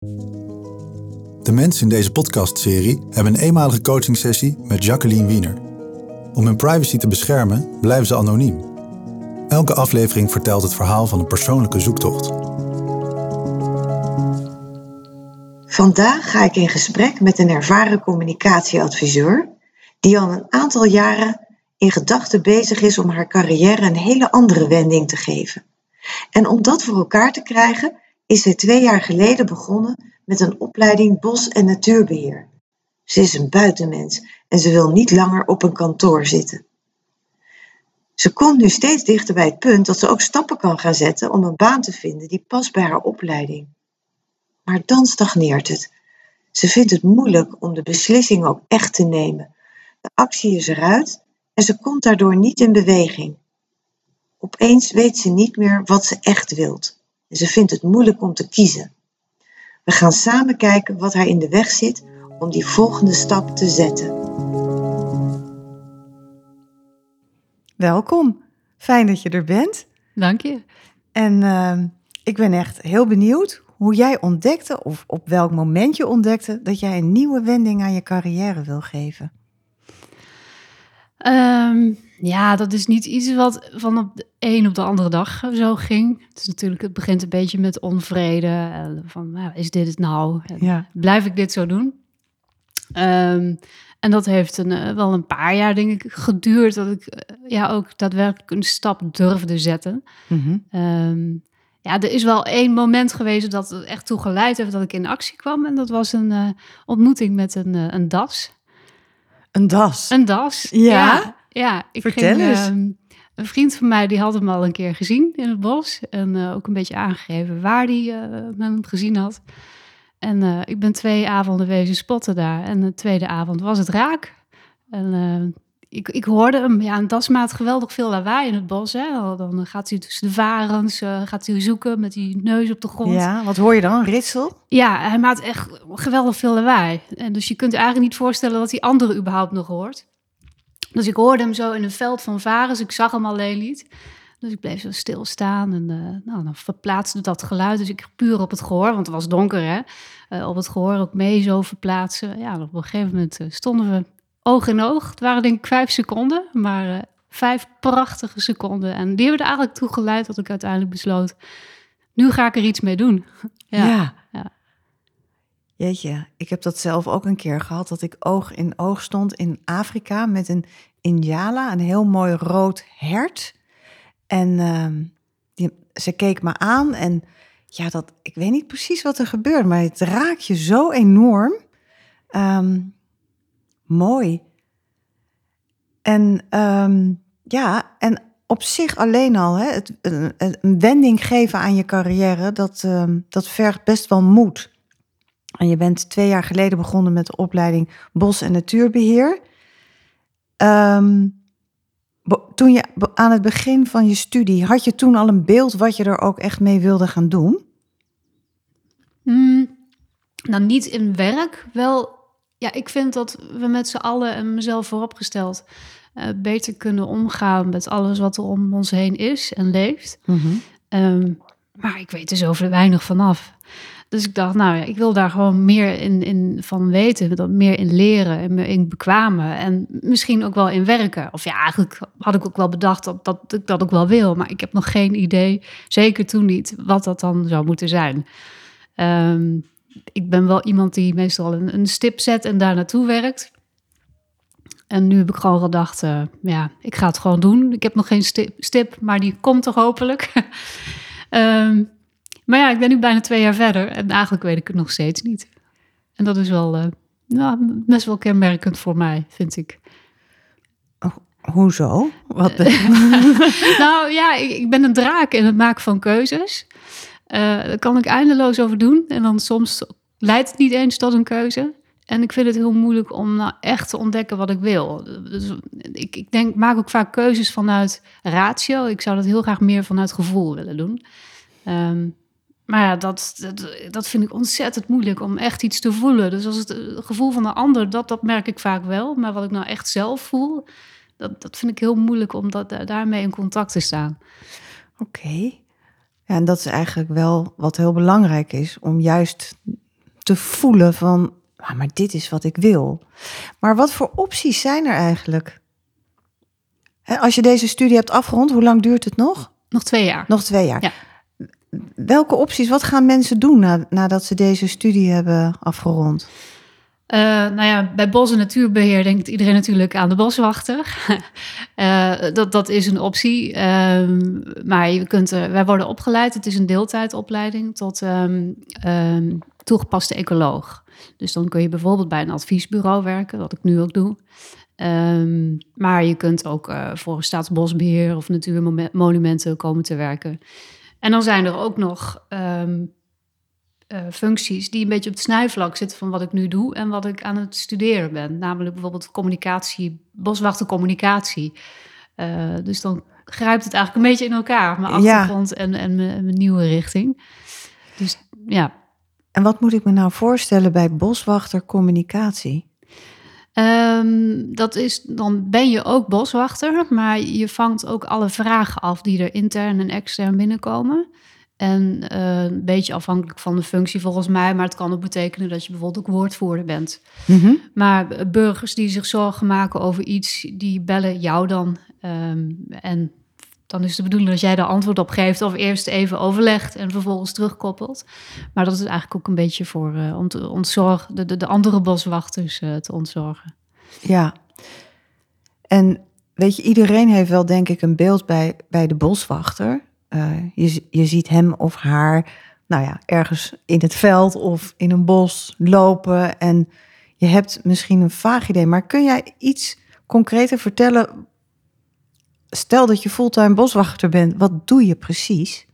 De mensen in deze podcastserie hebben een eenmalige coachingsessie met Jacqueline Wiener. Om hun privacy te beschermen blijven ze anoniem. Elke aflevering vertelt het verhaal van een persoonlijke zoektocht. Vandaag ga ik in gesprek met een ervaren communicatieadviseur die al een aantal jaren in gedachten bezig is om haar carrière een hele andere wending te geven. En om dat voor elkaar te krijgen, is zij twee jaar geleden begonnen met een opleiding bos- en natuurbeheer. Ze is een buitenmens en ze wil niet langer op een kantoor zitten. Ze komt nu steeds dichter bij het punt dat ze ook stappen kan gaan zetten om een baan te vinden die past bij haar opleiding. Maar dan stagneert het. Ze vindt het moeilijk om de beslissing ook echt te nemen. De actie is eruit en ze komt daardoor niet in beweging. Opeens weet ze niet meer wat ze echt wilt en ze vindt het moeilijk om te kiezen. We gaan samen kijken wat haar in de weg zit om die volgende stap te zetten. Welkom. Fijn dat je er bent. Dank je. En uh, ik ben echt heel benieuwd hoe jij ontdekte, of op welk moment je ontdekte, dat jij een nieuwe wending aan je carrière wil geven. Um, ja, dat is niet iets wat van op de een op de andere dag zo ging. Het is natuurlijk, het begint een beetje met onvrede. Van, nou, is dit het nou? Ja. Blijf ik dit zo doen? Um, en dat heeft een, uh, wel een paar jaar, denk ik, geduurd. Dat ik uh, ja, ook daadwerkelijk een stap durfde zetten. Mm -hmm. um, ja, er is wel één moment geweest dat het echt toe geleid heeft dat ik in actie kwam. En dat was een uh, ontmoeting met een, een das. Een das? Een das, ja. ja. Ja ik Vertel ging, eens. een vriend van mij die had hem al een keer gezien in het bos. En uh, ook een beetje aangegeven waar hij uh, hem gezien had. En uh, ik ben twee avonden wezen spotten daar. En de tweede avond was het raak. En ik, ik hoorde hem. Ja, een das maakt geweldig veel lawaai in het bos. Hè. Dan gaat hij tussen de varens, gaat hij zoeken met die neus op de grond. Ja, wat hoor je dan? Ritsel? Ja, hij maakt echt geweldig veel lawaai. En dus je kunt je eigenlijk niet voorstellen dat die andere überhaupt nog hoort. Dus ik hoorde hem zo in een veld van varens. Ik zag hem alleen niet. Dus ik bleef zo stilstaan en uh, nou, dan verplaatste dat geluid. Dus ik puur op het gehoor, want het was donker hè. Uh, op het gehoor ook mee zo verplaatsen. Ja, op een gegeven moment uh, stonden we oog in oog. Het waren denk ik vijf seconden, maar vijf prachtige seconden. En die hebben er eigenlijk toe geleid dat ik uiteindelijk besloot... nu ga ik er iets mee doen. ja. ja. Jeetje, ik heb dat zelf ook een keer gehad, dat ik oog in oog stond in Afrika met een Indiala, een heel mooi rood hert. En uh, die, ze keek me aan en ja, dat, ik weet niet precies wat er gebeurt, maar het raakt je zo enorm. Um, mooi. En um, ja, en op zich alleen al, hè, het, een, wending geven aan je carrière, dat, dat vergt best wel moed. En je bent twee jaar geleden begonnen met de opleiding Bos- en Natuurbeheer. Um, toen je aan het begin van je studie, had je toen al een beeld wat je er ook echt mee wilde gaan doen? Mm, nou, niet in werk. Wel, ja, ik vind dat we met z'n allen en mezelf vooropgesteld uh, beter kunnen omgaan met alles wat er om ons heen is en leeft. Mm -hmm. um, maar ik weet er zo weinig vanaf. Dus ik dacht, nou ja, ik wil daar gewoon meer in, in van weten, meer in leren en in bekwamen en misschien ook wel in werken. Of ja, eigenlijk had ik ook wel bedacht dat, dat ik dat ook wel wil, maar ik heb nog geen idee, zeker toen niet, wat dat dan zou moeten zijn. Um, ik ben wel iemand die meestal een, een stip zet en daar naartoe werkt. En nu heb ik gewoon gedacht, uh, ja, ik ga het gewoon doen. Ik heb nog geen stip, stip maar die komt toch hopelijk. um, maar ja, ik ben nu bijna twee jaar verder en eigenlijk weet ik het nog steeds niet. En dat is wel uh, nou, best wel kenmerkend voor mij, vind ik. Oh, hoezo? Wat nou ja, ik, ik, ben een draak in het maken van keuzes. Uh, daar kan ik eindeloos over doen. En dan soms leidt het niet eens tot een keuze. En ik vind het heel moeilijk om nou echt te ontdekken wat ik wil. Dus ik, ik denk, maak ook vaak keuzes vanuit ratio. Ik zou dat heel graag meer vanuit gevoel willen doen. Um, maar ja, dat, dat, dat, vind ik ontzettend moeilijk om echt iets te voelen. Dus als het, het gevoel van de ander, dat, dat merk ik vaak wel. Maar wat ik nou echt zelf voel, dat, dat vind ik heel moeilijk om dat, daarmee in contact te staan. Oké. Okay. Ja, en dat is eigenlijk wel wat heel belangrijk is, om juist te voelen van, ah, maar dit is wat ik wil. Maar wat voor opties zijn er eigenlijk? Als je deze studie hebt afgerond, hoe lang duurt het nog? Nog twee jaar. Nog twee jaar. Ja. Welke opties, wat gaan mensen doen na, nadat ze deze studie hebben afgerond? Eh, nou ja, bij bos- en natuurbeheer denkt iedereen natuurlijk aan de boswachter. Eh, dat, dat is een optie. Ehm, maar je kunt wij worden opgeleid, het is een deeltijdopleiding tot ehm, toegepaste ecoloog. Dus dan kun je bijvoorbeeld bij een adviesbureau werken, wat ik nu ook doe. Maar je kunt ook eh, voor staatsbosbeheer of natuurmonumenten komen te werken. En dan zijn er ook nog ehm, eh, functies die een beetje op het snijvlak zitten van wat ik nu doe en wat ik aan het studeren ben. Namelijk bijvoorbeeld communicatie, boswachtercommunicatie. Uh, dus dan grijpt het eigenlijk een beetje in elkaar, mijn Ja. achtergrond en, en mijn, en mijn nieuwe richting. Dus ja, En wat moet ik me nou voorstellen bij boswachter Ehm, dat is, dan ben je ook boswachter, maar je vangt ook alle vragen af die er intern en extern binnenkomen. En eh, een beetje afhankelijk van de functie volgens mij, maar het kan ook betekenen dat je bijvoorbeeld ook woordvoerder bent. Maar eh, burgers die zich zorgen maken over iets, die bellen jou dan. Ehm, en dan is de bedoeling dat jij daar antwoord op geeft of eerst even overlegt en vervolgens terugkoppelt. Maar dat is eigenlijk ook een beetje voor eh, om te ontzorgen, de, de, de andere boswachters eh, te ontzorgen. Ja. En weet je, iedereen heeft wel denk ik een beeld bij, bij de boswachter. Eh, je, je ziet hem of haar, nou ja, ergens in het veld of in een bos lopen. En je hebt misschien een vaag idee, maar kun jij iets concreter vertellen? Stel dat je fulltime boswachter bent, wat doe je precies?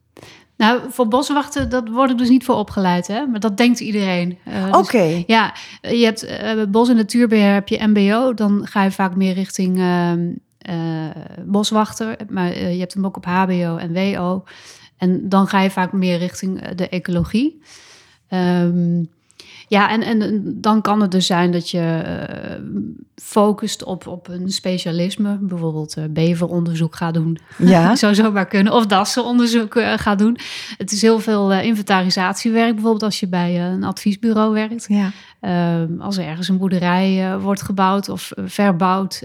Nou, voor boswachten, dat word ik dus niet voor opgeleid, hè? Maar dat denkt iedereen. Eh, dus- Oké, Ja, je hebt eh, bos- en natuurbeheer, heb je MBO, dan ga je vaak meer richting ehm, eh, boswachter. Maar je hebt hem ook op HBO en WO. En dan ga je vaak meer richting de ecologie. Ehm, ja, en, en dan kan het dus zijn dat je eh, focust op, op een specialisme. Bijvoorbeeld eh, beveronderzoek gaat doen. ja. zou zomaar kunnen. Of dassenonderzoek eh gaat doen. Het is heel veel inventarisatiewerk. Bijvoorbeeld als je bij een adviesbureau werkt. ja. Ehm, als er ergens een boerderij wordt gebouwd of verbouwd.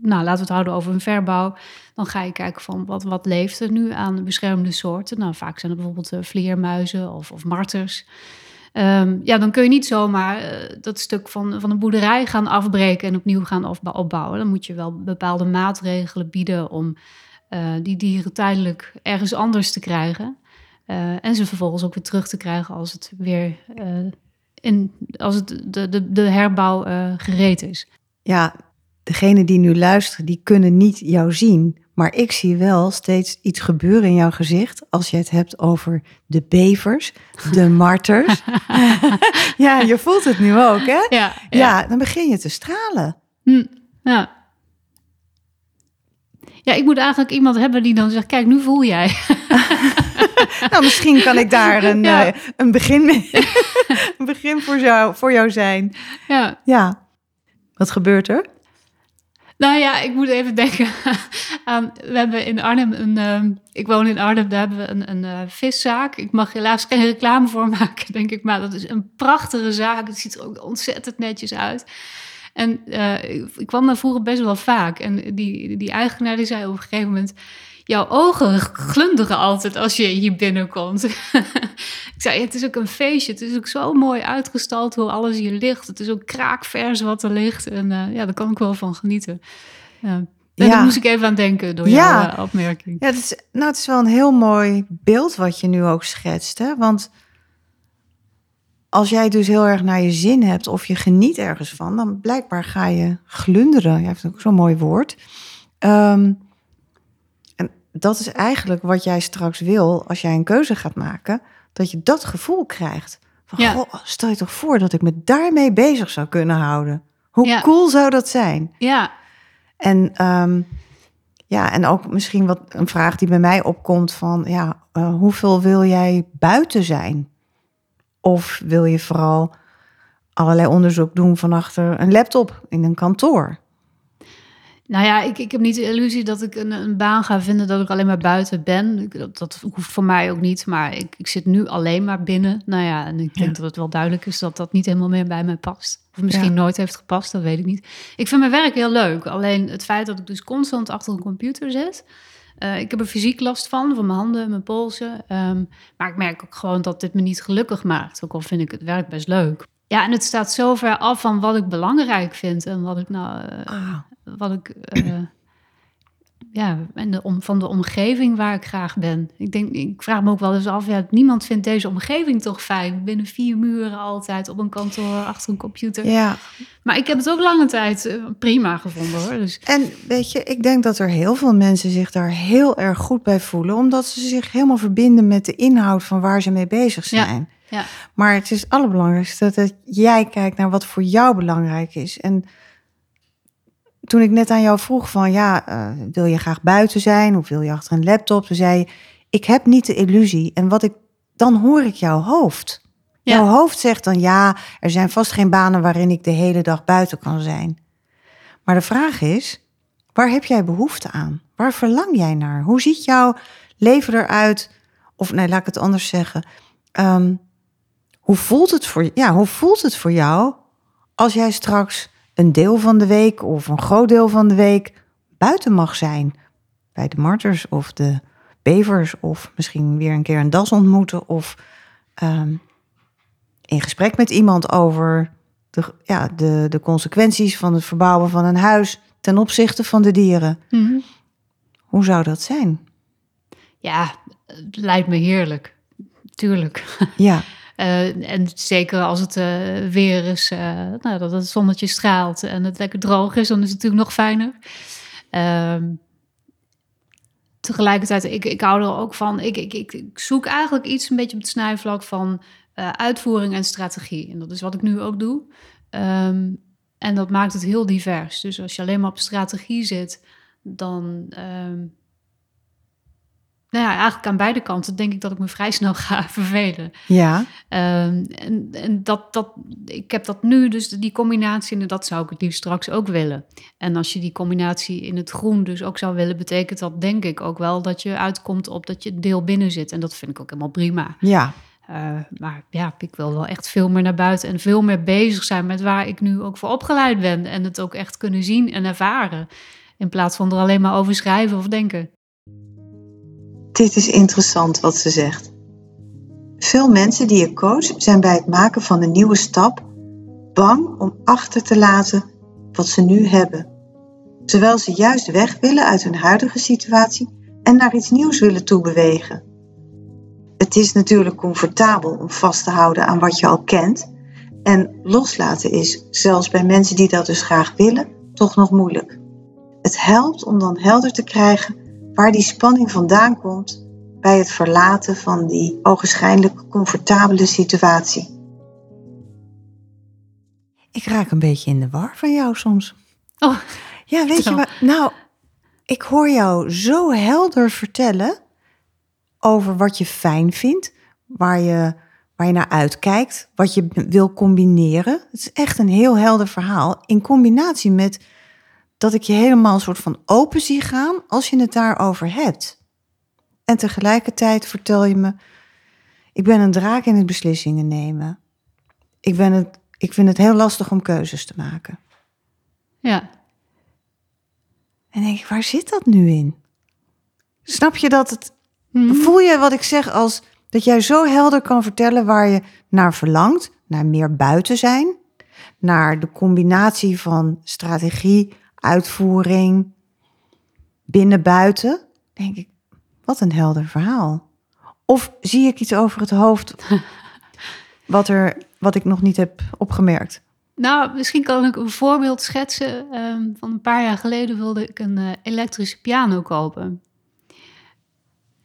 nou, laten we het houden over een verbouw. Dan ga je kijken van wat, wat leeft er nu aan beschermde soorten. Nou, vaak zijn het bijvoorbeeld vleermuizen of, of marters. Ehm, ja, dan kun je niet zomaar eh, dat stuk van, van een boerderij gaan afbreken en opnieuw gaan opbouwen. Dan moet je wel bepaalde maatregelen bieden om eh, die dieren tijdelijk ergens anders te krijgen. Eh, en ze vervolgens ook weer terug te krijgen als het weer in, als het de, de, de herbouw gereed is. ja, degene die nu luisteren, die kunnen niet jou zien. Maar ik zie wel steeds iets gebeuren in jouw gezicht als je het hebt over de bevers, de marters. ja, je voelt het nu ook, hè? Ja, Ja, dan begin je te stralen. Hm, ja. Ja, ik moet eigenlijk iemand hebben die dan zegt: Kijk, nu voel jij. Nou, misschien kan ik daar een, Ja. eh, een, begin, mee- een begin voor jou, voor jou zijn. ja. Ja. Wat gebeurt er? Nou ja, ik moet even denken aan. We hebben in Arnhem een. ehm, ik woon in Arnhem, daar hebben we een, een eh, viszaak. Ik mag helaas geen reclame voor maken, denk ik. Maar dat is een prachtige zaak. Het ziet er ook ontzettend netjes uit. En eh, ik, ik kwam daar vroeger best wel vaak. En die, die eigenaar die zei op een gegeven moment. Jouw ogen glunderen altijd als je hier binnenkomt. ik zei, het is ook een feestje. Het is ook zo mooi uitgestald hoe alles hier ligt. Het is ook kraakvers wat er ligt. En eh, ja, daar kan ik wel van genieten. Ja. Daar moest ik even aan denken door Ja. jouw eh, opmerking. Ja, het is, nou, het is wel een heel mooi beeld wat je nu ook schetst. Hè? Want als jij dus heel erg naar je zin hebt of je geniet ergens van, dan blijkbaar ga je glunderen. Je heeft ook zo'n mooi woord. En dat is eigenlijk wat jij straks wil als jij een keuze gaat maken, dat je dat gevoel krijgt. Van, Ja. goh, stel je toch voor dat ik me daarmee bezig zou kunnen houden. Hoe Ja. cool zou dat zijn? Ja, En ehm, ja, en ook misschien wat een vraag die bij mij opkomt van ja, eh, hoeveel wil jij buiten zijn? Of wil je vooral allerlei onderzoek doen van achter een laptop in een kantoor? Nou ja, ik, ik heb niet de illusie dat ik een, een baan ga vinden dat ik alleen maar buiten ben. Ik- Dat, dat hoeft voor mij ook niet, maar ik, ik zit nu alleen maar binnen. Nou ja, en ik denk Ja. dat het wel duidelijk is dat dat niet helemaal meer bij mij past. Of misschien Ja. nooit heeft gepast, dat weet ik niet. Ik vind mijn werk heel leuk. Alleen het feit dat ik dus constant achter een computer zit. eh, ik heb er fysiek last van, van mijn handen, mijn polsen. Ehm, maar ik merk ook gewoon dat dit me niet gelukkig maakt. Ook al vind ik het werk best leuk. Ja, en het staat zo ver af van wat ik belangrijk vind en wat ik nou eh, Ah, wat ik. eh, ja, en de om, van de omgeving waar ik graag ben. Ik, denk, ik vraag me ook wel eens af, ja, niemand vindt deze omgeving toch fijn? Binnen vier muren altijd, op een kantoor, achter een computer. ja. Maar ik heb het ook lange tijd eh, prima gevonden hoor. Dus En weet je, ik denk dat er heel veel mensen zich daar heel erg goed bij voelen, omdat ze zich helemaal verbinden met de inhoud van waar ze mee bezig Ja, zijn. ja. Maar het is het allerbelangrijkste dat jij kijkt naar wat voor jou belangrijk is. En toen ik net aan jou vroeg van, ja, eh, wil je graag buiten zijn of wil je achter een laptop? Toen zei je, ik heb niet de illusie. En wat ik, dan hoor ik jouw hoofd. Ja. Jouw hoofd zegt dan, ja, er zijn vast geen banen waarin ik de hele dag buiten kan zijn. Maar de vraag is, waar heb jij behoefte aan? Waar verlang jij naar? Hoe ziet jouw leven eruit? Of nee, laat ik het anders zeggen. Ehm, hoe, voelt het voor, ja, hoe voelt het voor jou als jij straks een deel van de week of een groot deel van de week buiten mag zijn? Bij de marters of de bevers of misschien weer een keer een das ontmoeten of ehm, in gesprek met iemand over de, ja, de, de consequenties van het verbouwen van een huis ten opzichte van de dieren. mhm. Hoe zou dat zijn? ja, het lijkt me heerlijk. Tuurlijk. Ja, Eh, en zeker als het eh, weer is, eh, nou, dat het zonnetje straalt en het lekker droog is, dan is het natuurlijk nog fijner. Ehm, tegelijkertijd, ik, ik hou er ook van, ik, ik, ik, zoek eigenlijk iets een beetje op het snijvlak van uitvoering en strategie. En dat is wat ik nu ook doe. Ehm, en dat maakt het heel divers. Dus als je alleen maar op strategie zit, dan... ehm, nou ja, eigenlijk aan beide kanten denk ik dat ik me vrij snel ga vervelen. ja, Ehm, en en dat, dat, ik heb dat nu, dus die combinatie, en dat zou ik het liefst straks ook willen. En als je die combinatie in het groen dus ook zou willen, betekent dat denk ik ook wel dat je uitkomt op dat je deel binnen zit. En dat vind ik ook helemaal prima. ja. Eh, maar ja, ik wil wel echt veel meer naar buiten en veel meer bezig zijn met waar ik nu ook voor opgeleid ben. En het ook echt kunnen zien en ervaren. In plaats van er alleen maar over schrijven of denken. Dit is interessant wat ze zegt. Veel mensen die je coach zijn bij het maken van een nieuwe stap bang om achter te laten wat ze nu hebben. Terwijl ze juist weg willen uit hun huidige situatie en naar iets nieuws willen toebewegen. Het is natuurlijk comfortabel om vast te houden aan wat je al kent. En loslaten is, zelfs bij mensen die dat dus graag willen, toch nog moeilijk. Het helpt om dan helder te krijgen waar die spanning vandaan komt bij het verlaten van die ogenschijnlijk comfortabele situatie. Ik raak een beetje in de war van jou soms. Oh, Ja, weet je wat? Nou, ik hoor jou zo helder vertellen over wat je fijn vindt, waar je, waar je naar uitkijkt, wat je wil combineren. Het is echt een heel helder verhaal. In combinatie met dat ik je helemaal een soort van open zie gaan als je het daarover hebt. En tegelijkertijd vertel je me, ik ben een draak in het beslissingen nemen. Ik, ben het, ik vind het heel lastig om keuzes te maken. ja. En denk ik, waar zit dat nu in? Snap je dat het. Mhm. Voel je wat ik zeg als dat jij zo helder kan vertellen waar je naar verlangt? Naar meer buiten zijn, naar de combinatie van strategie, uitvoering, binnen-buiten. Denk ik, wat een helder verhaal. Of zie ik iets over het hoofd wat, er, wat ik nog niet heb opgemerkt? Nou, misschien kan ik een voorbeeld schetsen. Ehm, van een paar jaar geleden wilde ik een eh, elektrische piano kopen.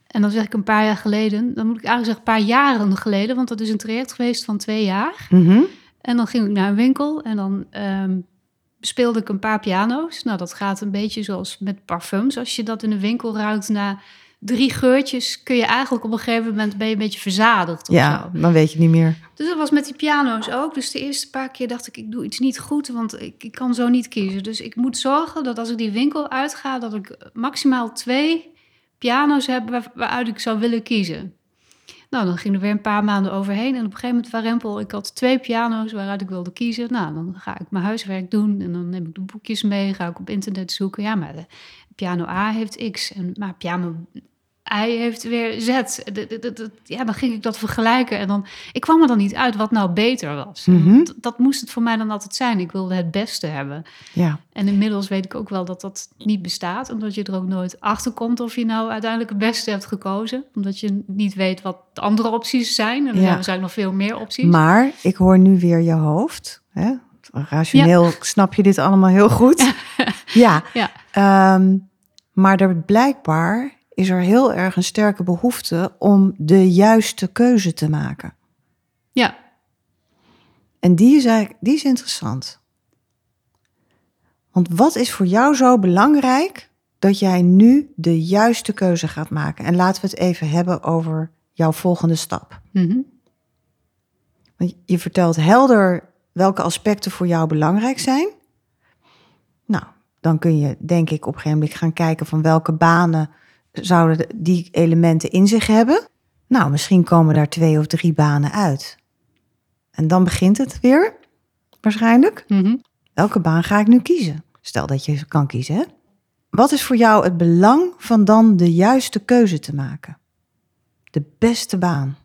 En dan zeg ik een paar jaar geleden, dan moet ik eigenlijk zeggen een paar jaren geleden, want dat is een traject geweest van twee jaar. Mhm. En dan ging ik naar een winkel en dan ehm, speelde ik een paar piano's. Nou, dat gaat een beetje zoals met parfums. Als je dat in een winkel ruikt na drie geurtjes kun je eigenlijk op een gegeven moment ben je een beetje verzadigd. Of Ja, zo. dan weet je niet meer. Dus dat was met die piano's ook. Dus de eerste paar keer dacht ik, ik doe iets niet goed, want ik, ik kan zo niet kiezen. Dus ik moet zorgen dat als ik die winkel uitga, dat ik maximaal twee piano's heb waar- waaruit ik zou willen kiezen. Nou, dan ging er weer een paar maanden overheen. En op een gegeven moment warempel, ik had twee piano's waaruit ik wilde kiezen. Nou, dan ga ik mijn huiswerk doen en dan neem ik de boekjes mee. Ga ik op internet zoeken. Ja, maar de piano A heeft X en maar piano I heeft weer Z. De- de- de- de- Ja, dan ging ik dat vergelijken en dan... Ik kwam er dan niet uit wat nou beter was. Mhm. Dat moest het voor mij dan altijd zijn. Ik wilde het beste hebben. Ja, En inmiddels weet ik ook wel dat dat niet bestaat. Omdat je er ook nooit achter komt of je nou uiteindelijk het beste hebt gekozen. Omdat je niet weet wat de andere opties zijn. En er Ja. zijn nog veel meer opties. maar ik hoor nu weer je hoofd. Hè? Rationeel snap je dit allemaal heel goed. ja, Ja. Ehm, maar er blijkbaar is er heel erg een sterke behoefte om de juiste keuze te maken. Ja, En die is eigenlijk die is interessant. Want wat is voor jou zo belangrijk dat jij nu de juiste keuze gaat maken? En laten we het even hebben over jouw volgende stap. Mhm. Want je vertelt helder welke aspecten voor jou belangrijk zijn. Nou, dan kun je denk ik op een gegeven moment gaan kijken van welke banen zouden de- die elementen in zich hebben. Nou, misschien komen daar twee of drie banen uit. En dan begint het weer, waarschijnlijk. Mhm. Welke baan ga ik nu kiezen? Stel dat je kan kiezen. Hè? Wat is voor jou het belang van dan de juiste keuze te maken? De beste baan.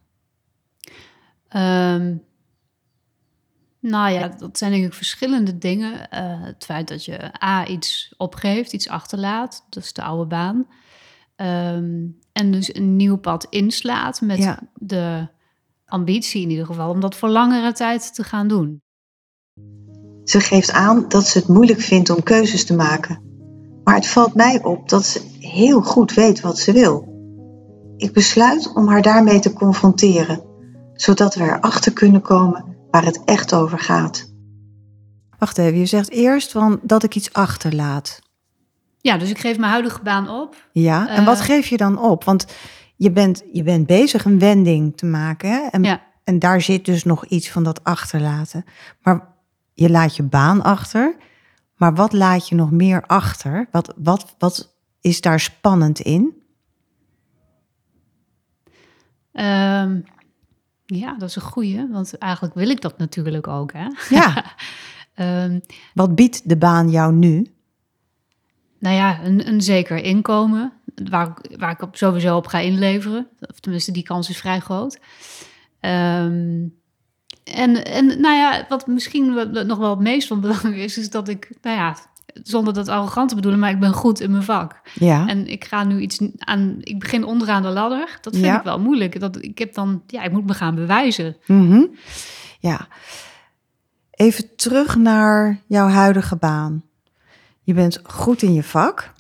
Ehm, nou ja, dat zijn denk ik verschillende dingen. Eh, het feit dat je A, iets opgeeft, iets achterlaat, dat is de oude baan. Ehm, en dus een nieuw pad inslaat met Ja. de ambitie in ieder geval om dat voor langere tijd te gaan doen. Ze geeft aan dat ze het moeilijk vindt om keuzes te maken. Maar het valt mij op dat ze heel goed weet wat ze wil. Ik besluit om haar daarmee te confronteren, zodat we erachter kunnen komen waar het echt over gaat. Wacht even, je zegt eerst van dat ik iets achterlaat. Ja, dus ik geef mijn huidige baan op. Ja, en wat Eh. geef je dan op? Want je bent, je bent bezig een wending te maken. Hè? En, Ja. en daar zit dus nog iets van dat achterlaten. Maar je laat je baan achter. Maar wat laat je nog meer achter? Wat, wat, wat is daar spannend in? Ehm, ja, dat is een goeie, want eigenlijk wil ik dat natuurlijk ook. Hè? Ja, Ehm, wat biedt de baan jou nu? Nou ja, een, een zeker inkomen, waar, ik- waar ik op, sowieso op ga inleveren. Of tenminste, die kans is vrij groot. Ehm, en, en nou ja, wat misschien nog wel het meest van belang is, is dat ik, nou ja, zonder dat arrogant te bedoelen, maar ik ben goed in mijn vak. Ja, En ik ga nu iets aan, ik begin onderaan de ladder. Dat vind Ja. ik wel moeilijk. Dat, ik heb dan, ja, ik moet me gaan bewijzen. Mhm. ja. Even terug naar jouw huidige baan. Je bent goed in je vak.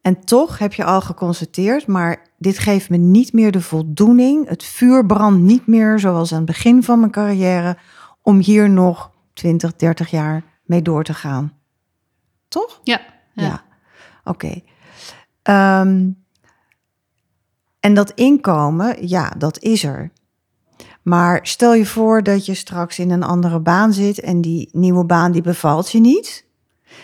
En toch heb je al geconstateerd, maar dit geeft me niet meer de voldoening. Het vuur brandt niet meer zoals aan het begin van mijn carrière om hier nog 20, 30 jaar mee door te gaan. Toch? Ja, Ja. ja. Oké. Ehm, en dat inkomen, ja, dat is er. Maar stel je voor dat je straks in een andere baan zit en die nieuwe baan die bevalt je niet.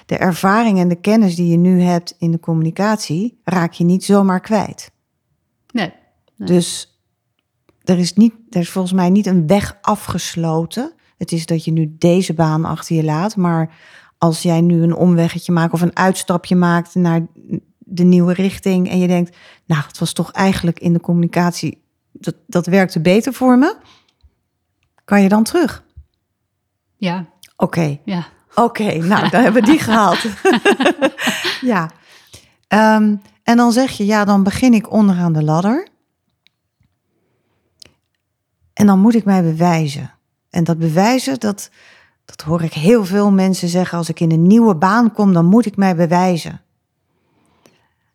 De ervaring en de kennis die je nu hebt in de communicatie raak je niet zomaar kwijt. Nee. Nee. Dus er is, niet, er is volgens mij niet een weg afgesloten. Het is dat je nu deze baan achter je laat. Maar als jij nu een omweggetje maakt of een uitstapje maakt naar de nieuwe richting. En je denkt, nou, het was toch eigenlijk in de communicatie, dat, dat werkte beter voor me. Kan je dan terug? Ja, Oké, ja. Oké, nou, daar hebben we die gehaald. ja. Ehm, en dan zeg je, ja, dan begin ik onderaan de ladder. En dan moet ik mij bewijzen. En dat bewijzen, dat, dat hoor ik heel veel mensen zeggen. Als ik in een nieuwe baan kom, dan moet ik mij bewijzen.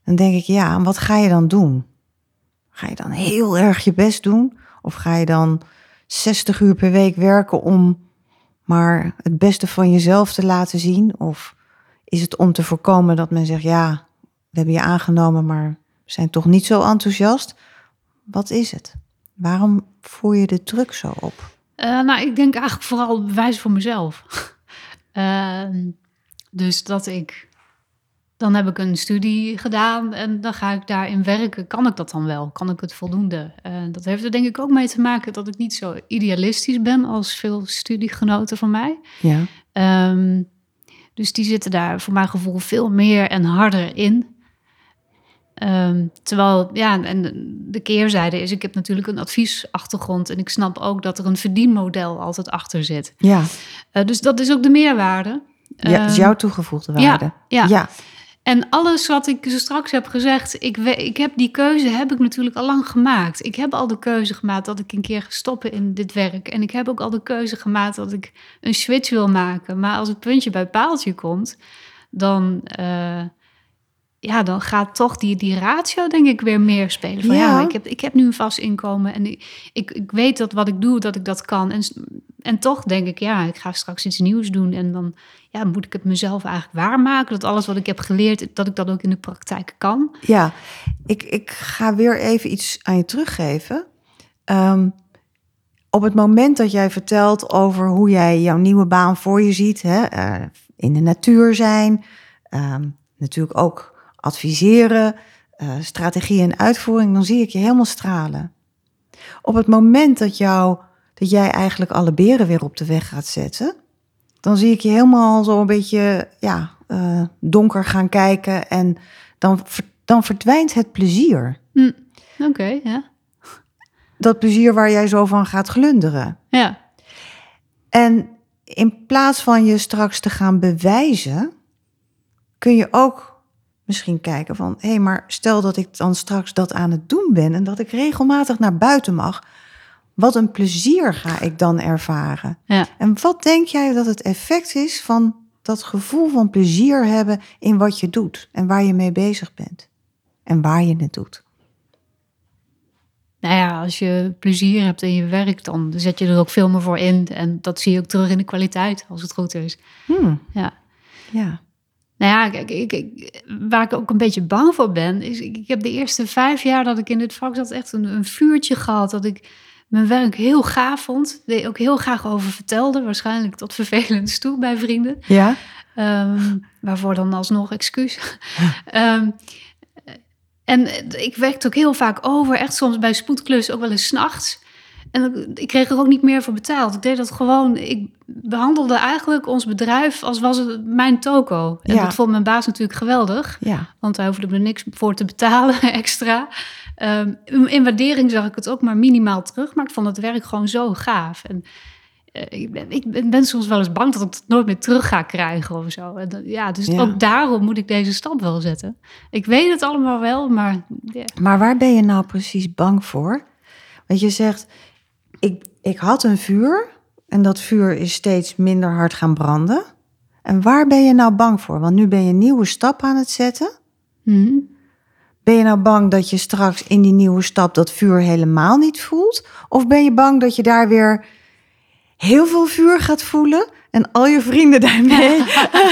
Dan denk ik, ja, en wat ga je dan doen? Ga je dan heel erg je best doen? Of ga je dan 60 uur per week werken om maar het beste van jezelf te laten zien? Of is het om te voorkomen dat men zegt, ja, we hebben je aangenomen, maar zijn toch niet zo enthousiast. Wat is het? Waarom voer je de druk zo op? Uh, nou, ik denk eigenlijk vooral bewijs voor mezelf. uh, dus dat ik dan heb ik een studie gedaan en dan ga ik daarin werken. Kan ik dat dan wel? Kan ik het voldoende? Uh, dat heeft er denk ik ook mee te maken dat ik niet zo idealistisch ben als veel studiegenoten van mij. Ja. Um, dus die zitten daar voor mijn gevoel veel meer en harder in. Um, terwijl, ja, en de keerzijde is, ik heb natuurlijk een adviesachtergrond en ik snap ook dat er een verdienmodel altijd achter zit. Ja. Uh, dus dat is ook de meerwaarde. Ja, dat is jouw toegevoegde waarde. Ja, ja. ja. En alles wat ik zo straks heb gezegd, ik, ik heb die keuze heb ik natuurlijk al lang gemaakt. Ik heb al de keuze gemaakt dat ik een keer ga stoppen in dit werk. En ik heb ook al de keuze gemaakt dat ik een switch wil maken. Maar als het puntje bij paaltje komt, dan, uh, ja, dan gaat toch die, die ratio denk ik weer meer spelen. Van ja, ik, heb, ik heb nu een vast inkomen en ik, ik, ik weet dat wat ik doe, dat ik dat kan. En, en toch denk ik, ja, ik ga straks iets nieuws doen. En dan ja, moet ik het mezelf eigenlijk waarmaken. Dat alles wat ik heb geleerd, dat ik dat ook in de praktijk kan. Ja, ik, ik ga weer even iets aan je teruggeven. Um, op het moment dat jij vertelt over hoe jij jouw nieuwe baan voor je ziet, hè, uh, in de natuur zijn, um, natuurlijk ook adviseren, uh, strategie en uitvoering, dan zie ik je helemaal stralen. Op het moment dat, jou, dat jij eigenlijk alle beren weer op de weg gaat zetten, dan zie ik je helemaal zo een beetje ja, uh, donker gaan kijken en dan, dan verdwijnt het plezier. Hm. Oké, okay, ja. Dat plezier waar jij zo van gaat glunderen. Ja. En in plaats van je straks te gaan bewijzen, kun je ook misschien kijken van, hé, hey, maar stel dat ik dan straks dat aan het doen ben en dat ik regelmatig naar buiten mag, wat een plezier ga ik dan ervaren? Ja. En wat denk jij dat het effect is van dat gevoel van plezier hebben in wat je doet en waar je mee bezig bent en waar je het doet? Nou ja, als je plezier hebt in je werk, dan zet je er ook veel meer voor in. En dat zie je ook terug in de kwaliteit, als het goed is. Hmm. Ja. ja. Nou ja, kijk, ik, ik, waar ik ook een beetje bang voor ben, is ik, ik, heb de eerste vijf jaar dat ik in dit vak zat echt een, een vuurtje gehad. Dat ik mijn werk heel gaaf vond. Deed ook heel graag over vertelde. Waarschijnlijk tot vervelend toe bij vrienden. Ja. Um, waarvoor dan alsnog excuus. um, en ik werkte ook heel vaak over. Echt soms bij spoedklus ook wel eens s'nachts. En ik kreeg er ook niet meer voor betaald. Ik deed dat gewoon. Ik behandelde eigenlijk ons bedrijf als was het mijn toko. En Ja. dat vond mijn baas natuurlijk geweldig. Ja. Want hij hoefde er niks voor te betalen extra. Um, in waardering zag ik het ook maar minimaal terug. Maar ik vond het werk gewoon zo gaaf. En uh, ik, ben, ik ben, soms wel eens bang dat ik het nooit meer terug ga krijgen of zo. En dat, ja, dus Ja. ook daarom moet ik deze stap wel zetten. Ik weet het allemaal wel, maar. Maar waar ben je nou precies bang voor? Want je zegt, ik, ik had een vuur en dat vuur is steeds minder hard gaan branden. En waar ben je nou bang voor? Want nu ben je een nieuwe stap aan het zetten. Mhm. Ben je nou bang dat je straks in die nieuwe stap dat vuur helemaal niet voelt? Of ben je bang dat je daar weer heel veel vuur gaat voelen en al je vrienden daarmee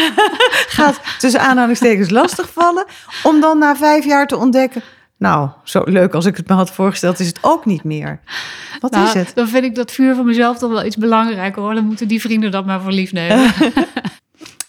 gaat tussen aanhalingstekens lastigvallen, om dan na vijf jaar te ontdekken, nou, zo leuk als ik het me had voorgesteld, is het ook niet meer. Wat Nou, is het? Dan vind ik dat vuur van mezelf toch wel iets belangrijker hoor. Dan moeten die vrienden dat maar voor lief nemen.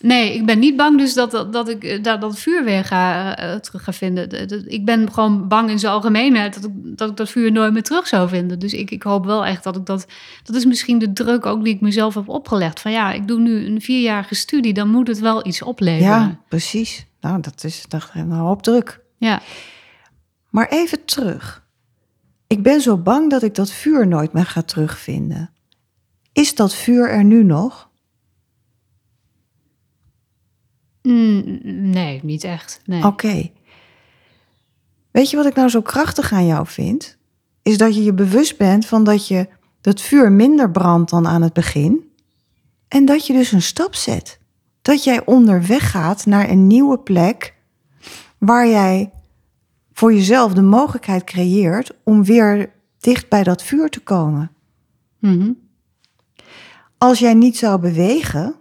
nee, ik ben niet bang dus dat, dat, dat ik eh, dat, dat vuur weer ga, eh, terug ga vinden. De- de- Ik ben gewoon bang in zijn algemeenheid dat ik, dat ik dat vuur nooit meer terug zou vinden. Dus ik, ik hoop wel echt dat ik dat... Dat is misschien de druk ook die ik mezelf heb opgelegd. Van ja, ik doe nu een vierjarige studie, dan moet het wel iets opleveren. Ja, precies. Nou, dat is ik, een hoop druk. ja. Maar even terug. Ik ben zo bang dat ik dat vuur nooit meer ga terugvinden. Is dat vuur er nu nog? Mm, nee, niet echt. Nee. Oké. Weet je wat ik nou zo krachtig aan jou vind? Is dat je je bewust bent van dat je dat vuur minder brandt dan aan het begin. En dat je dus een stap zet. Dat jij onderweg gaat naar een nieuwe plek waar jij voor jezelf de mogelijkheid creëert om weer dicht bij dat vuur te komen. Mhm. Als jij niet zou bewegen,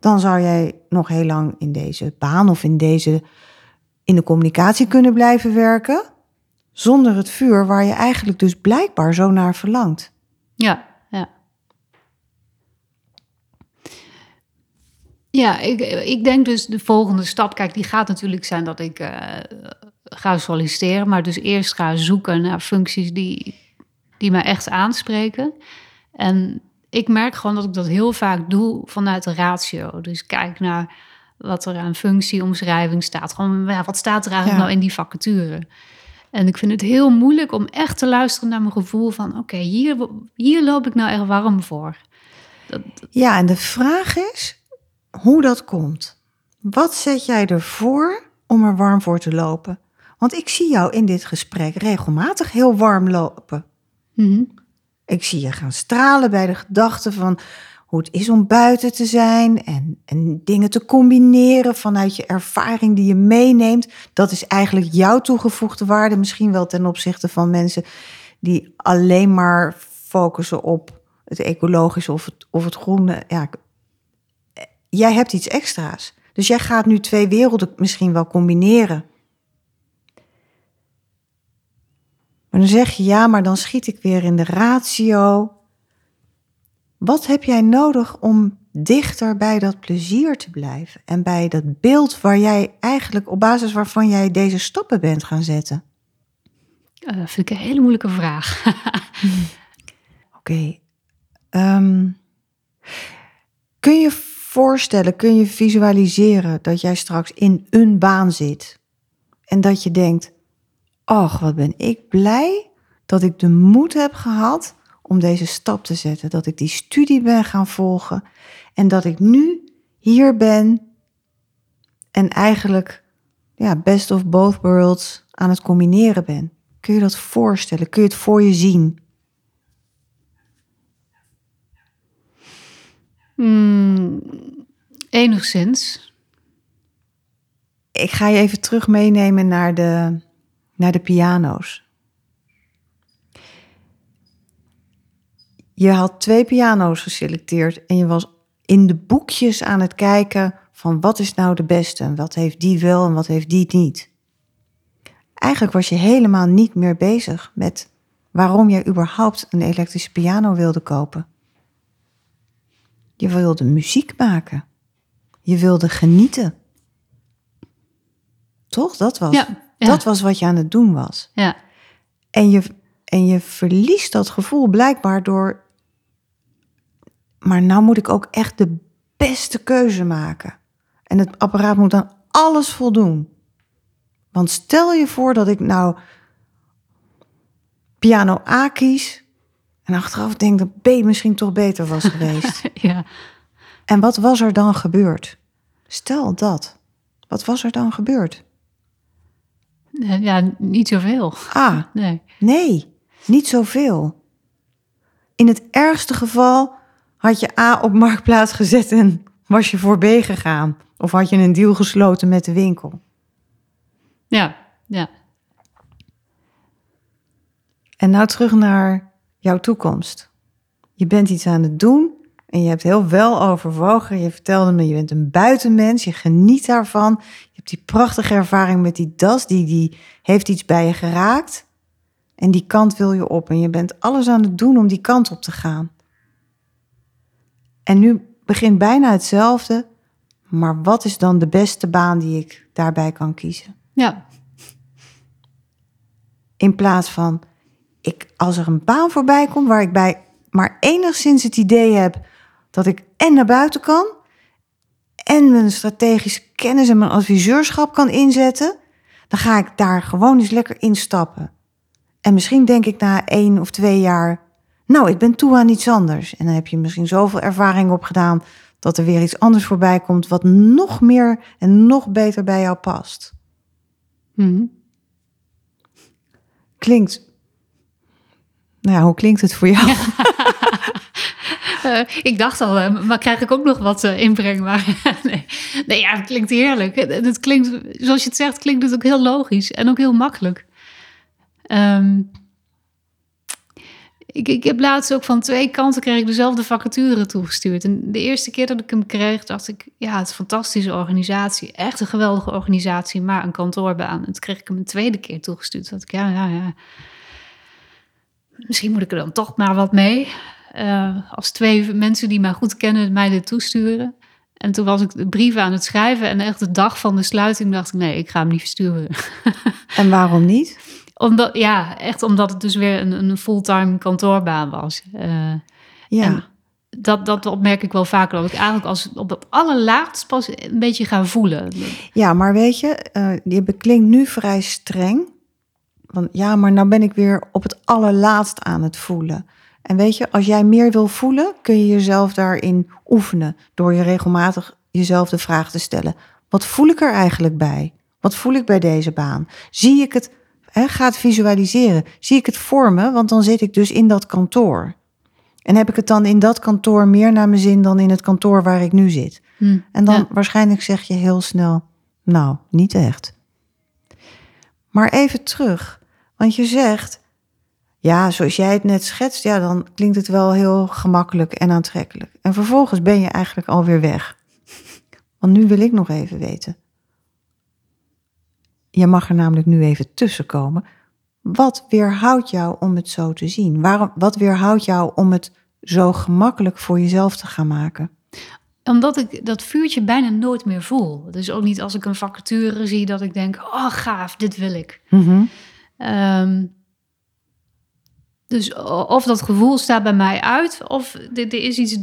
dan zou jij nog heel lang in deze baan of in deze in de communicatie kunnen blijven werken zonder het vuur waar je eigenlijk dus blijkbaar zo naar verlangt. Ja, ja. Ja, ik, ik denk dus de volgende stap, kijk, die gaat natuurlijk zijn dat ik uh, ga solliciteren, maar dus eerst ga zoeken naar functies die, die mij echt aanspreken. En ik merk gewoon dat ik dat heel vaak doe vanuit de ratio. Dus kijk naar wat er aan functieomschrijving staat. Gewoon, ja, wat staat er eigenlijk nou in die vacature? En ik vind het heel moeilijk om echt te luisteren naar mijn gevoel van... oké, hier, hier loop ik nou echt warm voor. Dat, Ja, en de vraag is hoe dat komt. Wat zet jij ervoor om er warm voor te lopen? Want ik zie jou in dit gesprek regelmatig heel warm lopen. Mm ik zie je gaan stralen bij de gedachte van hoe het is om buiten te zijn en, en dingen te combineren vanuit je ervaring die je meeneemt. Dat is eigenlijk jouw toegevoegde waarde, misschien wel ten opzichte van mensen die alleen maar focussen op het ecologische of het, of het groene. Ja, jij hebt iets extra's. Dus jij gaat nu twee werelden misschien wel combineren. Maar dan zeg je ja, maar dan schiet ik weer in de ratio. Wat heb jij nodig om dichter bij dat plezier te blijven en bij dat beeld waar jij eigenlijk op basis waarvan jij deze stappen bent gaan zetten? Uh, dat vind ik een hele moeilijke vraag. Oké. Ehm, kun je voorstellen, kun je visualiseren dat jij straks in een baan zit en dat je denkt: Och, wat ben ik blij dat ik de moed heb gehad om deze stap te zetten. Dat ik die studie ben gaan volgen en dat ik nu hier ben en eigenlijk ja, best of both worlds aan het combineren ben. Kun je dat voorstellen? Kun je het voor je zien? Mm, enigszins. Ik ga je even terug meenemen naar de naar de piano's. Je had twee piano's geselecteerd en je was in de boekjes aan het kijken van wat is nou de beste en wat heeft die wel en wat heeft die niet. Eigenlijk was je helemaal niet meer bezig met waarom je überhaupt een elektrische piano wilde kopen. Je wilde muziek maken. Je wilde genieten. Toch? Dat was. Ja. Dat was wat je aan het doen was. Ja. En je, en je verliest dat gevoel blijkbaar door. Maar nou moet ik ook echt de beste keuze maken. En het apparaat moet dan alles voldoen. Want stel je voor dat ik nou piano A kies. En achteraf denk dat B misschien toch beter was geweest. ja. En wat was er dan gebeurd? Stel dat. Wat was er dan gebeurd? Ja, niet zoveel. Ah, nee. Nee, niet zoveel. In het ergste geval had je A op marktplaats gezet en was je voor B gegaan. Of had je een deal gesloten met de winkel. Ja, ja. En nou terug naar jouw toekomst. Je bent iets aan het doen en je hebt heel wel overwogen. Je vertelde me, je bent een buitenmens, je geniet daarvan die prachtige ervaring met die das, die, die heeft iets bij je geraakt. En die kant wil je op. En je bent alles aan het doen om die kant op te gaan. En nu begint bijna hetzelfde. Maar wat is dan de beste baan die ik daarbij kan kiezen? Ja. In plaats van, ik, als er een baan voorbij komt waar ik bij maar enigszins het idee heb dat ik en naar buiten kan en mijn strategische kennis en mijn adviseurschap kan inzetten, dan ga ik daar gewoon eens lekker instappen. En misschien denk ik na één of twee jaar, nou, ik ben toe aan iets anders. En dan heb je misschien zoveel ervaring opgedaan dat er weer iets anders voorbij komt wat nog meer en nog beter bij jou past. Hmm. Klinkt. Nou ja, hoe klinkt het voor jou? Uh, ik dacht al, maar krijg ik ook nog wat uh, inbreng? Maar nee. ja, het klinkt heerlijk. Het, het, klinkt, zoals je het zegt, klinkt het ook heel logisch en ook heel makkelijk. Um, Ik, ik heb laatst ook van twee kanten kreeg ik dezelfde vacature toegestuurd. En de eerste keer dat ik hem kreeg, dacht ik, ja, het is een fantastische organisatie. Echt een geweldige organisatie, maar een kantoorbaan. En toen kreeg ik hem een tweede keer toegestuurd. Dat ik, ja, ja, ja. Misschien moet ik er dan toch maar wat mee. Uh, als twee mensen die mij goed kennen mij dit toesturen. En toen was ik de brief aan het schrijven en echt de dag van de sluiting dacht ik, nee, ik ga hem niet versturen. En waarom niet? Omdat, ja, echt omdat het dus weer een, een fulltime kantoorbaan was. Uh, ja. Dat, dat opmerk ik wel vaker. Dat ik eigenlijk als op het allerlaatst pas een beetje ga voelen. Ja, maar weet je, uh, je beklinkt nu vrij streng. Want ja, maar nou ben ik weer op het allerlaatst aan het voelen. En weet je, als jij meer wil voelen, kun je jezelf daarin oefenen. Door je regelmatig jezelf de vraag te stellen: wat voel ik er eigenlijk bij? Wat voel ik bij deze baan? Zie ik het, hè, ga het visualiseren. Zie ik het vormen, want dan zit ik dus in dat kantoor. En heb ik het dan in dat kantoor meer naar mijn zin dan in het kantoor waar ik nu zit? Hm, en dan ja. waarschijnlijk zeg je heel snel: nou, niet echt. Maar even terug, want je zegt ja, zoals jij het net schetst, ja, dan klinkt het wel heel gemakkelijk en aantrekkelijk. En vervolgens ben je eigenlijk alweer weg. Want nu wil ik nog even weten. Je mag er namelijk nu even tussenkomen. Wat weerhoudt jou om het zo te zien? Waarom, wat weerhoudt jou om het zo gemakkelijk voor jezelf te gaan maken? Omdat ik dat vuurtje bijna nooit meer voel. Dus ook niet als ik een vacature zie dat ik denk, oh gaaf, dit wil ik. Mm Um, dus of dat gevoel staat bij mij uit, of er is iets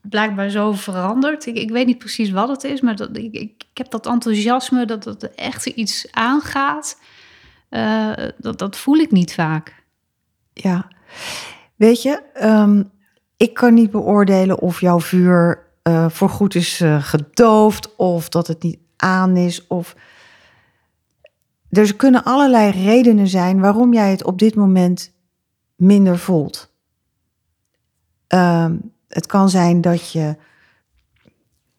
blijkbaar zo veranderd. Ik, ik weet niet precies wat het is, maar dat, ik, ik, heb dat enthousiasme, dat het echt iets aangaat. Uh, dat, dat voel ik niet vaak. Ja, weet je, um, ik kan niet beoordelen of jouw vuur uh, voorgoed is uh, gedoofd of dat het niet aan is. Of... Er kunnen allerlei redenen zijn waarom jij het op dit moment minder voelt. Um, het kan zijn dat je,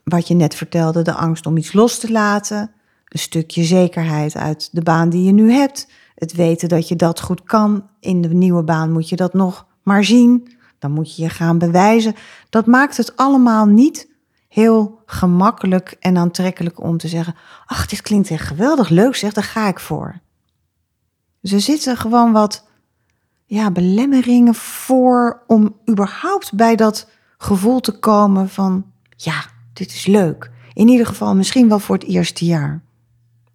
wat je net vertelde, de angst om iets los te laten, een stukje zekerheid uit de baan die je nu hebt, het weten dat je dat goed kan. In de nieuwe baan moet je dat nog maar zien. Dan moet je je gaan bewijzen. Dat maakt het allemaal niet heel gemakkelijk en aantrekkelijk om te zeggen: Ach, dit klinkt echt geweldig leuk, zeg, daar ga ik voor. Er zitten gewoon wat ja, belemmeringen voor om überhaupt bij dat gevoel te komen van ja, dit is leuk. In ieder geval misschien wel voor het eerste jaar.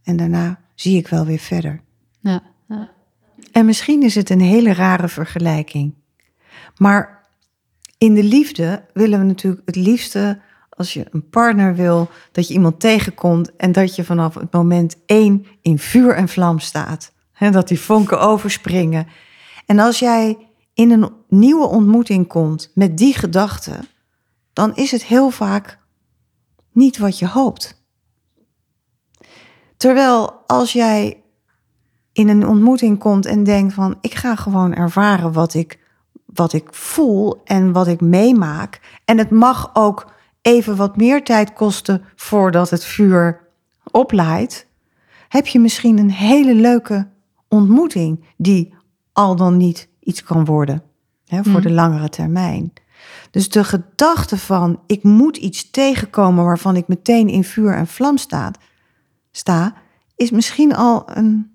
En daarna zie ik wel weer verder. Ja, ja. En misschien is het een hele rare vergelijking. Maar in de liefde willen we natuurlijk het liefste, als je een partner wil, dat je iemand tegenkomt en dat je vanaf het moment één in vuur en vlam staat. He, dat die vonken overspringen. En als jij in een nieuwe ontmoeting komt met die gedachte, dan is het heel vaak niet wat je hoopt. Terwijl als jij in een ontmoeting komt en denkt van ik ga gewoon ervaren wat ik, wat ik voel en wat ik meemaak. En het mag ook even wat meer tijd kosten voordat het vuur oplaait. Heb je misschien een hele leuke ontmoeting die al dan niet iets kan worden hè, voor Mm. de langere termijn. Dus de gedachte van ik moet iets tegenkomen waarvan ik meteen in vuur en vlam sta, sta is misschien al een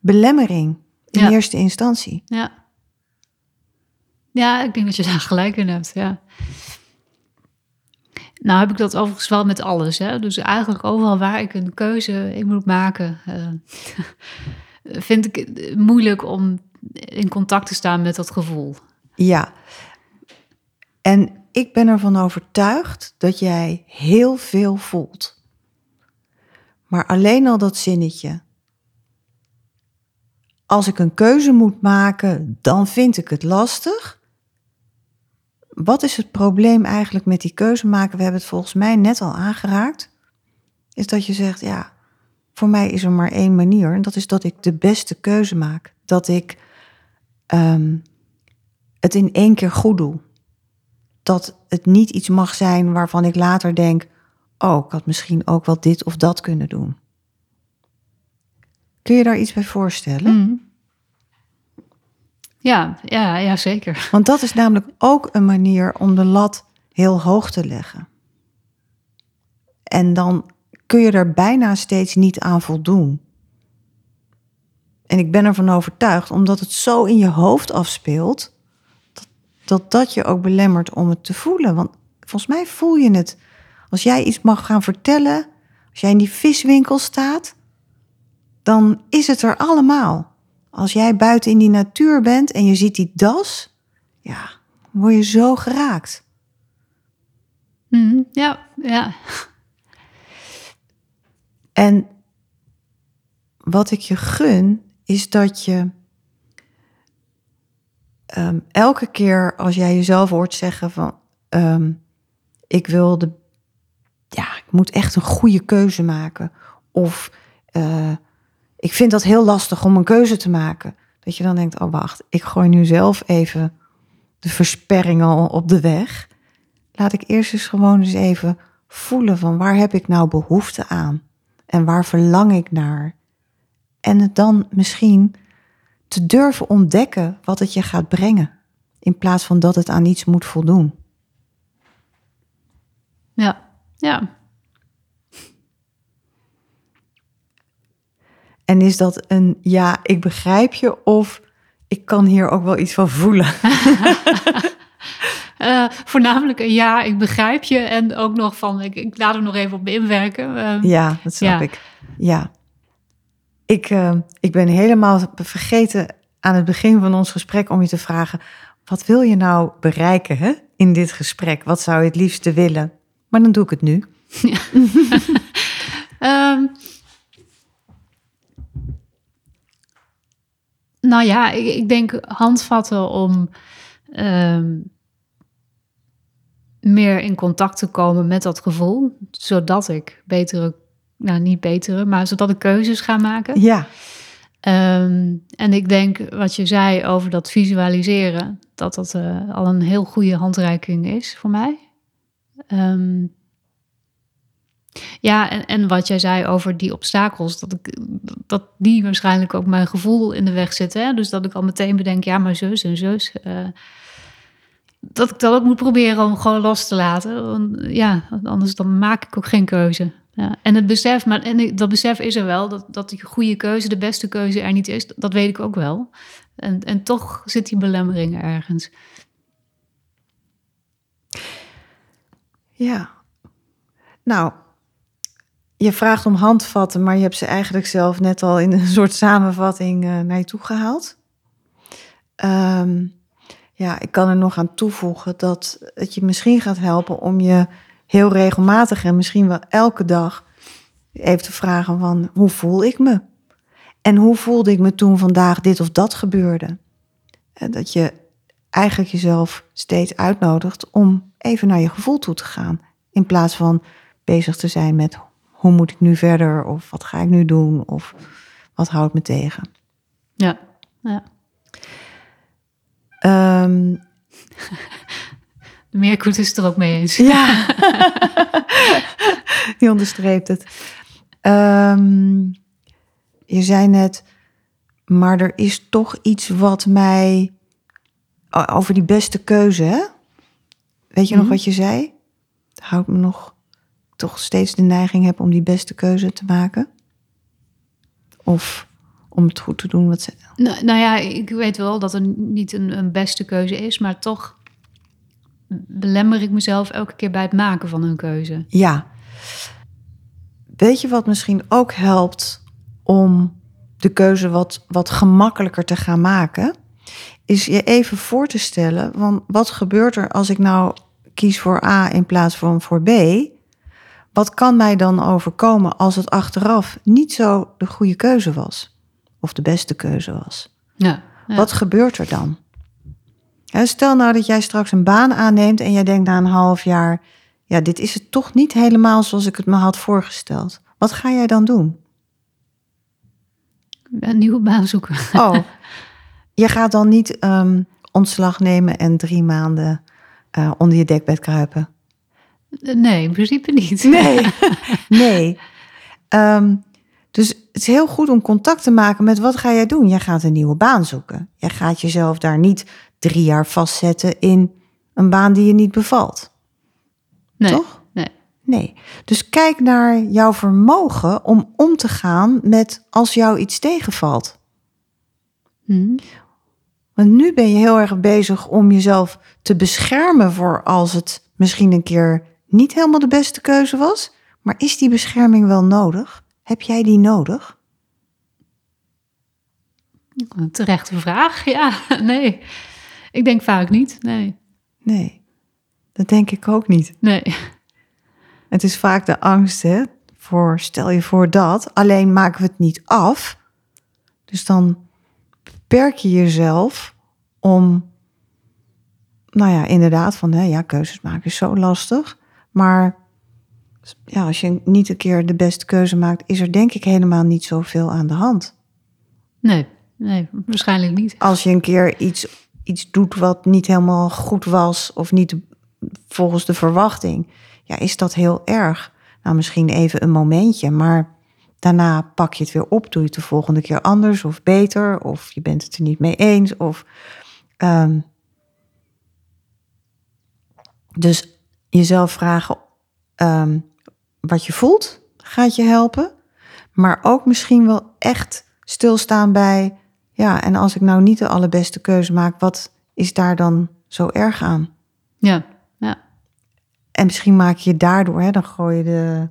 belemmering in Ja. eerste instantie. Ja. Ja, ik denk dat je daar gelijk in hebt, ja. Nou heb ik dat overigens wel met alles. Hè? Dus eigenlijk overal waar ik een keuze in moet maken... eh, vind ik het moeilijk om in contact te staan met dat gevoel. Ja. En ik ben ervan overtuigd dat jij heel veel voelt. Maar alleen al dat zinnetje. Als ik een keuze moet maken, dan vind ik het lastig. Wat is het probleem eigenlijk met die keuze maken? We hebben het volgens mij net al aangeraakt. Is dat je zegt, ja, voor mij is er maar één manier. En dat is dat ik de beste keuze maak. Dat ik um, het in één keer goed doe. Dat het niet iets mag zijn waarvan ik later denk: oh, ik had misschien ook wel dit of dat kunnen doen. Kun je daar iets bij voorstellen? Mm. Ja, ja, ja, zeker. Want dat is namelijk ook een manier om de lat heel hoog te leggen. En dan kun je er bijna steeds niet aan voldoen. En ik ben ervan overtuigd, omdat het zo in je hoofd afspeelt, dat dat, dat je ook belemmert om het te voelen. Want volgens mij voel je het. Als jij iets mag gaan vertellen, als jij in die viswinkel staat, dan is het er allemaal. Als jij buiten in die natuur bent en je ziet die das, ja, dan word je zo geraakt. Mhm, ja, ja. En wat ik je gun, is dat je ehm, elke keer als jij jezelf hoort zeggen van ehm, ik wil de, ja, ik moet echt een goede keuze maken. Of eh, ik vind dat heel lastig om een keuze te maken. Dat je dan denkt, oh wacht, ik gooi nu zelf even de versperring al op de weg. Laat ik eerst eens gewoon eens even voelen van waar heb ik nou behoefte aan? En waar verlang ik naar? En het dan misschien te durven ontdekken wat het je gaat brengen. In plaats van dat het aan iets moet voldoen. Ja, ja. En is dat een ja, ik begrijp je of ik kan hier ook wel iets van voelen? Uh, voornamelijk een ja, ik begrijp je. En ook nog van, ik, ik laat er nog even op me inwerken. Uh, ja, dat snap ja. ik. Ja. Ik, uh, ik ben helemaal vergeten aan het begin van ons gesprek om je te vragen... wat wil je nou bereiken hè, in dit gesprek? Wat zou je het liefste willen? Maar dan doe ik het nu. Um, nou ja, ik, ik, denk handvatten om um, meer in contact te komen met dat gevoel, zodat ik betere, nou niet betere, maar zodat ik keuzes ga maken. Ja. Um, en ik denk wat je zei over dat visualiseren, dat dat uh, al een heel goede handreiking is voor mij. Um, ja, en, en wat jij zei over die obstakels, dat, ik, dat die waarschijnlijk ook mijn gevoel in de weg zitten. Hè? Dus dat ik al meteen bedenk, ja, maar zus en zus. Uh, dat ik dat ook moet proberen om gewoon los te laten. Want, ja, anders dan maak ik ook geen keuze. Ja, en het besef, maar en dat besef is er wel, dat, dat die goede keuze, de beste keuze er niet is, dat weet ik ook wel. En, en toch zit die belemmering ergens. Ja. Nou, je vraagt om handvatten, maar je hebt ze eigenlijk zelf net al in een soort samenvatting uh, naar je toe gehaald. Um, ja, ik kan er nog aan toevoegen dat het je misschien gaat helpen om je heel regelmatig en misschien wel elke dag even te vragen van hoe voel ik me? En hoe voelde ik me toen vandaag dit of dat gebeurde? En dat je eigenlijk jezelf steeds uitnodigt om even naar je gevoel toe te gaan. In plaats van bezig te zijn met hoe moet ik nu verder? Of wat ga ik nu doen? Of wat houdt me tegen? Ja, ja. Um, de meerkoet is het er ook mee eens. Ja, die onderstreept het. Um, je zei net, maar er is toch iets wat mij over die beste keuze, hè? Weet je mm -hmm. nog wat je zei? Houdt me nog toch steeds de neiging heb om die beste keuze te maken? Of om het goed te doen wat ze. Nou, nou ja, ik weet wel dat er niet een, een, beste keuze is, maar toch belemmer ik mezelf elke keer bij het maken van een keuze. Ja. Weet je wat misschien ook helpt om de keuze wat, wat gemakkelijker te gaan maken? Is je even voor te stellen, van wat gebeurt er als ik nou kies voor A in plaats van voor B? Wat kan mij dan overkomen als het achteraf niet zo de goede keuze was? Of de beste keuze was? Ja, ja. Wat gebeurt er dan? Stel nou dat jij straks een baan aanneemt en jij denkt na een half jaar: ja, dit is het toch niet helemaal zoals ik het me had voorgesteld. Wat ga jij dan doen? Een nieuwe baan zoeken. Oh, je gaat dan niet um, ontslag nemen en drie maanden uh, onder je dekbed kruipen. Nee, in principe niet. Nee, nee. Um, dus het is heel goed om contact te maken met wat ga jij doen. Jij gaat een nieuwe baan zoeken. Jij gaat jezelf daar niet drie jaar vastzetten in een baan die je niet bevalt. Nee. Toch? Nee. Nee. Dus kijk naar jouw vermogen om om te gaan met als jou iets tegenvalt. Hm. Want nu ben je heel erg bezig om jezelf te beschermen voor als het misschien een keer niet helemaal de beste keuze was. Maar is die bescherming wel nodig? Heb jij die nodig? Een terechte vraag. Ja, nee. Ik denk vaak niet. Nee. Nee, dat denk ik ook niet. Nee. Het is vaak de angst, hè? Voor stel je voor dat. Alleen maken we het niet af. Dus dan beperk je jezelf om, nou ja, inderdaad, van hè, ja, keuzes maken is zo lastig. Maar ja, als je niet een keer de beste keuze maakt, is er denk ik helemaal niet zoveel aan de hand. Nee. Nee, waarschijnlijk niet. Als je een keer iets, iets doet wat niet helemaal goed was of niet volgens de verwachting, ja, is dat heel erg. Nou, misschien even een momentje, maar daarna pak je het weer op, doe je het de volgende keer anders of beter, of je bent het er niet mee eens. Of, ehm, dus jezelf vragen ehm, wat je voelt, gaat je helpen. Maar ook misschien wel echt stilstaan bij, ja, en als ik nou niet de allerbeste keuze maak, wat is daar dan zo erg aan? Ja. Ja. En misschien maak je daardoor, hè, dan gooi je de,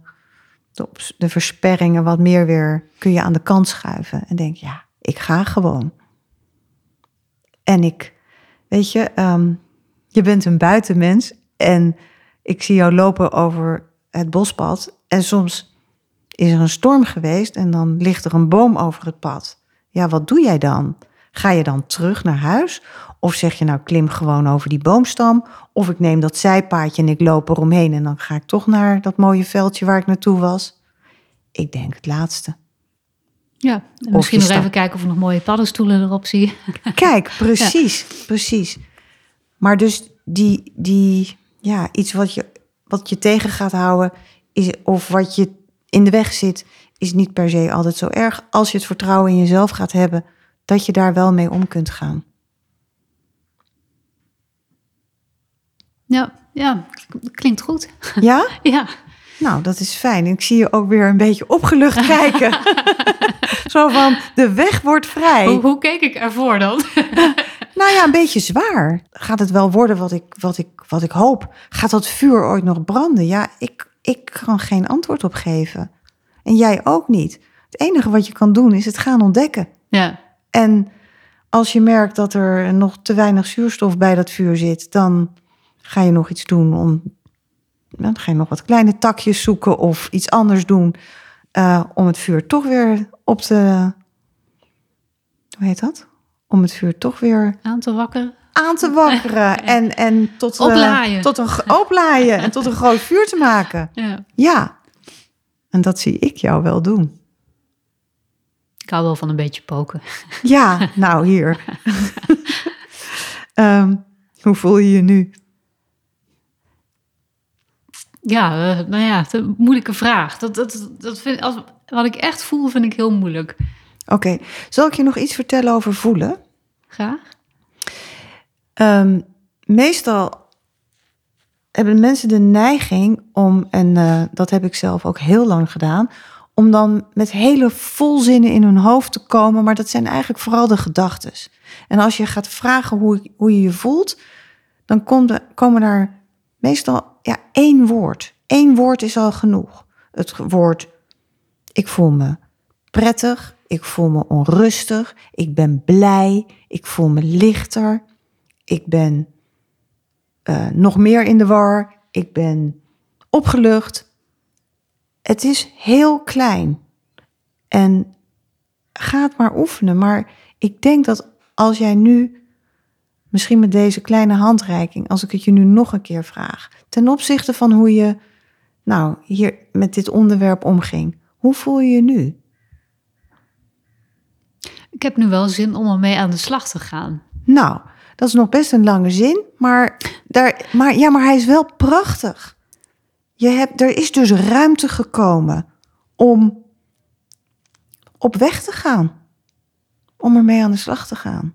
de, de versperringen wat meer weer, kun je aan de kant schuiven. En denk, ja, ik ga gewoon. En ik, weet je, ehm, je bent een buitenmens en ik zie jou lopen over het bospad. En soms is er een storm geweest en dan ligt er een boom over het pad. Ja, wat doe jij dan? Ga je dan terug naar huis? Of zeg je nou, klim gewoon over die boomstam? Of ik neem dat zijpaadje en ik loop eromheen en dan ga ik toch naar dat mooie veldje waar ik naartoe was? Ik denk het laatste. Ja, en misschien nog even kijken of ik nog mooie paddenstoelen erop zie. Kijk, precies, precies. Maar dus die, die ja, iets wat je, wat je tegen gaat houden, is, of wat je in de weg zit, is niet per se altijd zo erg. Als je het vertrouwen in jezelf gaat hebben, dat je daar wel mee om kunt gaan. Ja, ja, klinkt goed. Ja? Ja, Nou, dat is fijn. Ik zie je ook weer een beetje opgelucht kijken. Zo van, de weg wordt vrij. hoe, hoe keek ik ervoor dan? Nou ja, een beetje zwaar. Gaat het wel worden wat ik, wat ik, wat ik hoop? Gaat dat vuur ooit nog branden? Ja, ik, ik kan geen antwoord op geven. En jij ook niet. Het enige wat je kan doen is het gaan ontdekken. Ja, En als je merkt dat er nog te weinig zuurstof bij dat vuur zit, dan ga je nog iets doen om. Dan ga je nog wat kleine takjes zoeken of iets anders doen eh, om het vuur toch weer op te. Hoe heet dat? Om het vuur toch weer aan te wakkeren. aan te wakkeren en, en tot, Oplaaien. tot een oplaaien en tot een groot vuur te maken. Ja. Ja, en dat zie ik jou wel doen. Ik hou wel van een beetje poken. Ja, nou hier. Ehm, hoe voel je je nu? Ja, eh, nou ja, een moeilijke vraag. Dat, dat, dat vind, als, wat ik echt voel, vind ik heel moeilijk. Oké, zal ik je nog iets vertellen over voelen? Graag. Ehm, meestal hebben mensen de neiging om, en eh, dat heb ik zelf ook heel lang gedaan, om dan met hele volzinnen in hun hoofd te komen, maar dat zijn eigenlijk vooral de gedachten. En als je gaat vragen hoe, hoe je je voelt, dan komt komen daar meestal ja, één woord. Eén woord is al genoeg. Het woord ik voel me prettig, ik voel me onrustig, ik ben blij, ik voel me lichter, ik ben eh, nog meer in de war, ik ben opgelucht. Het is heel klein en ga het maar oefenen. Maar ik denk dat als jij nu, misschien met deze kleine handreiking, als ik het je nu nog een keer vraag, ten opzichte van hoe je nou hier met dit onderwerp omging, hoe voel je je nu? Ik heb nu wel zin om ermee aan de slag te gaan. Nou, dat is nog best een lange zin, maar, daar, maar, ja, maar hij is wel prachtig. Je hebt, er is dus ruimte gekomen om op weg te gaan. Om ermee aan de slag te gaan.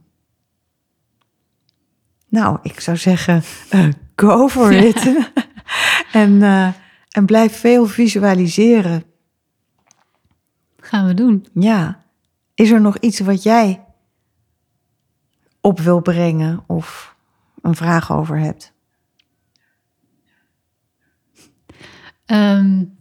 Nou, ik zou zeggen, uh, go for it. en, uh, en blijf veel visualiseren. Gaan we doen. Ja. Is er nog iets wat jij op wil brengen of een vraag over hebt? Um,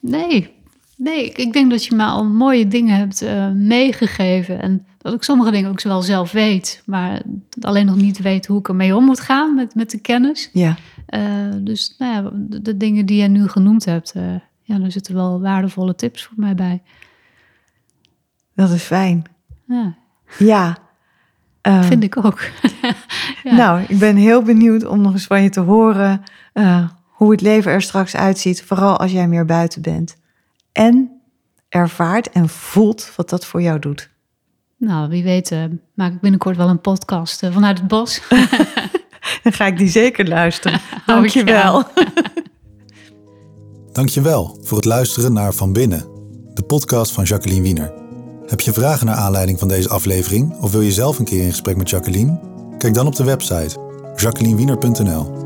nee, nee. Ik denk dat je me al mooie dingen hebt uh, meegegeven. En dat ik sommige dingen ook wel zelf weet, maar alleen nog niet weet hoe ik ermee om moet gaan met, met de kennis. Ja. Uh, dus nou ja, de, de, dingen die je nu genoemd hebt, uh, ja, daar zitten wel waardevolle tips voor mij bij. Dat is fijn. Ja. Ja. Uh, Vind ik ook. ja. Nou, ik ben heel benieuwd om nog eens van je te horen uh, hoe het leven er straks uitziet, vooral als jij meer buiten bent. En ervaart en voelt wat dat voor jou doet. Nou, wie weet uh, maak ik binnenkort wel een podcast vanuit het bos. Dan ga ik die zeker luisteren. Dankjewel. Dankjewel voor het luisteren naar Van Binnen, de podcast van Jacqueline Wiener. Heb je vragen naar aanleiding van deze aflevering of wil je zelf een keer in gesprek met Jacqueline? Kijk dan op de website jacquelinewiener.nl.